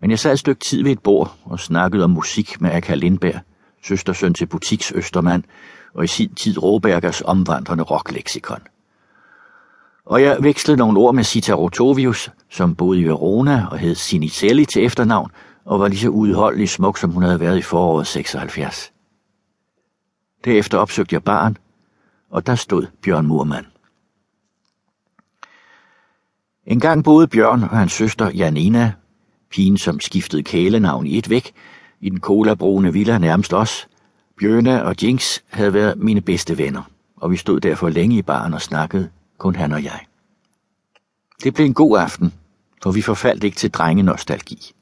Men jeg sad et stykke tid ved et bord og snakkede om musik med Aka Lindberg, søstersøn til butiksøstermand, og i sin tid Råbergers omvandrende rockleksikon. Og jeg vekslede nogle ord med Sita Rotovius, som boede i Verona og hed Sinicelli til efternavn, og var lige så udholdelig smuk, som hun havde været i foråret 76. Derefter opsøgte jeg barn, og der stod Bjørn Murmann. En gang boede Bjørn og hans søster Janina, pigen som skiftede kælenavn i et væk, i den colabrune villa nærmest os. Bjørne og Jinx havde været mine bedste venner, og vi stod derfor længe i baren og snakkede, kun han og jeg. Det blev en god aften, for vi forfaldt ikke til drengenostalgi.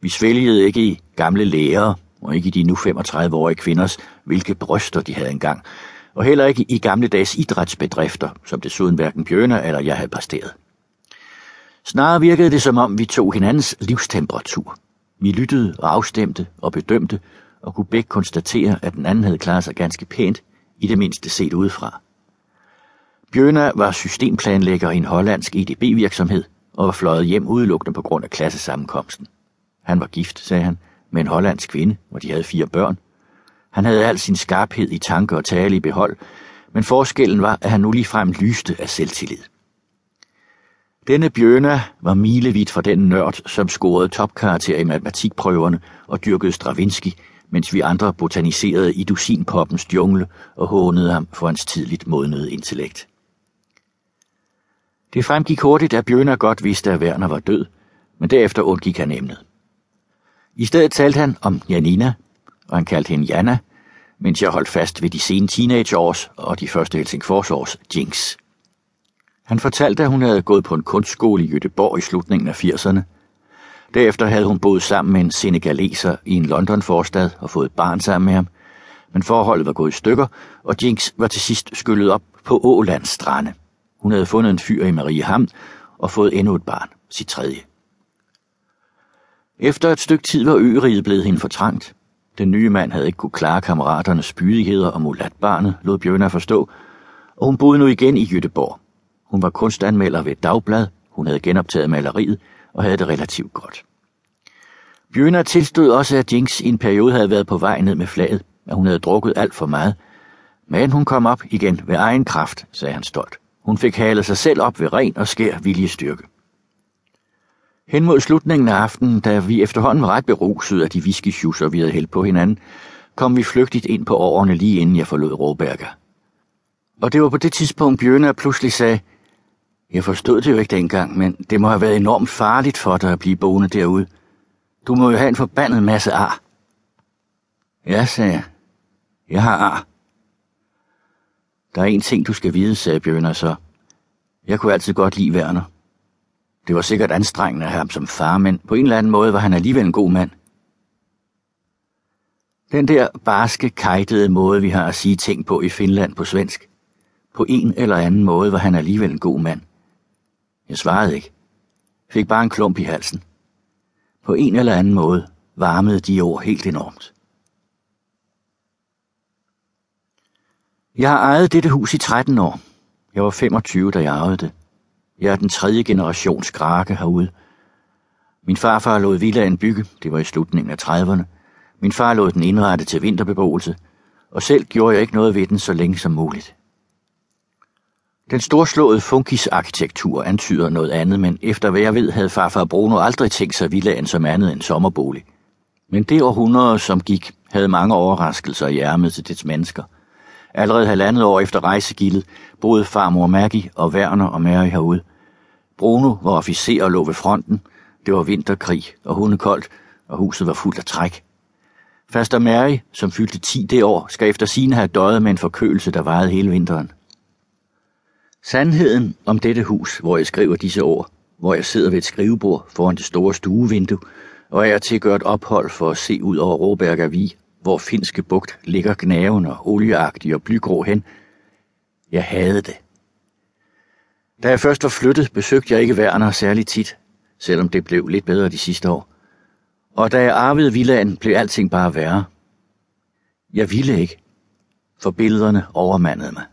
Vi svælgede ikke i gamle lærere, og ikke i de nu 35-årige kvinders, hvilke bryster de havde engang, og heller ikke i gamle dages idrætsbedrifter, som desuden hverken Bjørne eller jeg havde præsteret. Snarere virkede det som om, vi tog hinandens livstemperatur. Vi lyttede og afstemte og bedømte, og kunne begge konstatere, at den anden havde klaret sig ganske pænt, i det mindste set udefra. Bjørna var systemplanlægger i en hollandsk EDB-virksomhed og var fløjet hjem udelukkende på grund af klassesammenkomsten. Han var gift, sagde han, med en hollandsk kvinde, og de havde fire børn. Han havde al sin skarphed i tanker og tale i behold, men forskellen var, at han nu ligefrem lyste af selvtillid. Denne Bjørna var milevidt fra den nørd, som scorede topkarakter i matematikprøverne og dyrkede Stravinsky, mens vi andre botaniserede i dusinpoppens jungle og hånede ham for hans tidligt modnede intellekt. Det fremgik hurtigt, at Bjørna godt vidste, at Werner var død, men derefter undgik han emnet. I stedet talte han om Janina, og han kaldte hende Jana, mens jeg holdt fast ved de sene teenageårs og de første Helsingforsårs Jinx. Han fortalte, at hun havde gået på en kunstskole i Göteborg i slutningen af 80'erne. Derefter havde hun boet sammen med en senegaleser i en London-forstad og fået barn sammen med ham. Men forholdet var gået i stykker, og Jinx var til sidst skyllet op på Ålands strande. Hun havde fundet en fyr i Mariehamn og fået endnu et barn, sit tredje. Efter et stykke tid var øeriget blevet hende fortrængt. Den nye mand havde ikke kunne klare kammeraternes spydigheder og mulatbarnet, lod Bjørn forstå, og hun boede nu igen i Jødeborg. Hun var kunstanmelder ved et dagblad, hun havde genoptaget maleriet og havde det relativt godt. Bjørna tilstod også, at Jinx i en periode havde været på vej ned med flaget, at hun havde drukket alt for meget. Men hun kom op igen ved egen kraft, sagde han stolt. Hun fik halet sig selv op ved ren og skær viljestyrke. Hen mod slutningen af aftenen, da vi efterhånden var ret beruset af de whisky vi havde hældt på hinanden, kom vi flygtigt ind på årene lige inden jeg forlod Råberger. Og det var på det tidspunkt, Bjørner pludselig sagde, jeg forstod det jo ikke dengang, men det må have været enormt farligt for dig at blive boende derude. Du må jo have en forbandet masse ar. Ja, sagde jeg. Jeg har ar. Der er en ting, du skal vide, sagde Bjørner så. Jeg kunne altid godt lide Werner. Det var sikkert anstrengende at have ham som far, men på en eller anden måde var han alligevel en god mand. Den der barske, kajtede måde, vi har at sige ting på i Finland på svensk. På en eller anden måde var han alligevel en god mand. Jeg svarede ikke. Fik bare en klump i halsen. På en eller anden måde varmede de ord helt enormt. Jeg har ejet dette hus i 13 år. Jeg var 25, da jeg arvede det. Jeg er den tredje generations grake herude. Min farfar lod villaen bygge, det var i slutningen af 30'erne. Min far lod den indrette til vinterbeboelse, og selv gjorde jeg ikke noget ved den så længe som muligt. Den storslåede funkisarkitektur antyder noget andet, men efter hvad jeg ved, havde farfar Bruno aldrig tænkt sig villaen som andet end sommerbolig. Men det århundrede, som gik, havde mange overraskelser i ærmet til dets mennesker – Allerede halvandet år efter rejsegildet boede farmor Maggie og Werner og Mary herude. Bruno var officer og lå ved fronten. Det var vinterkrig og hundekoldt, og huset var fuldt af træk. Faster Mary, som fyldte 10 det år, skal efter sine have døjet med en forkølelse, der varede hele vinteren. Sandheden om dette hus, hvor jeg skriver disse ord, hvor jeg sidder ved et skrivebord foran det store stuevindue, og er til gør et ophold for at se ud over Råberger Vi hvor finske bugt ligger gnaven og olieagtig og blygrå hen. Jeg havde det. Da jeg først var flyttet, besøgte jeg ikke Werner særlig tit, selvom det blev lidt bedre de sidste år. Og da jeg arvede villaen, blev alting bare værre. Jeg ville ikke, for billederne overmandede mig.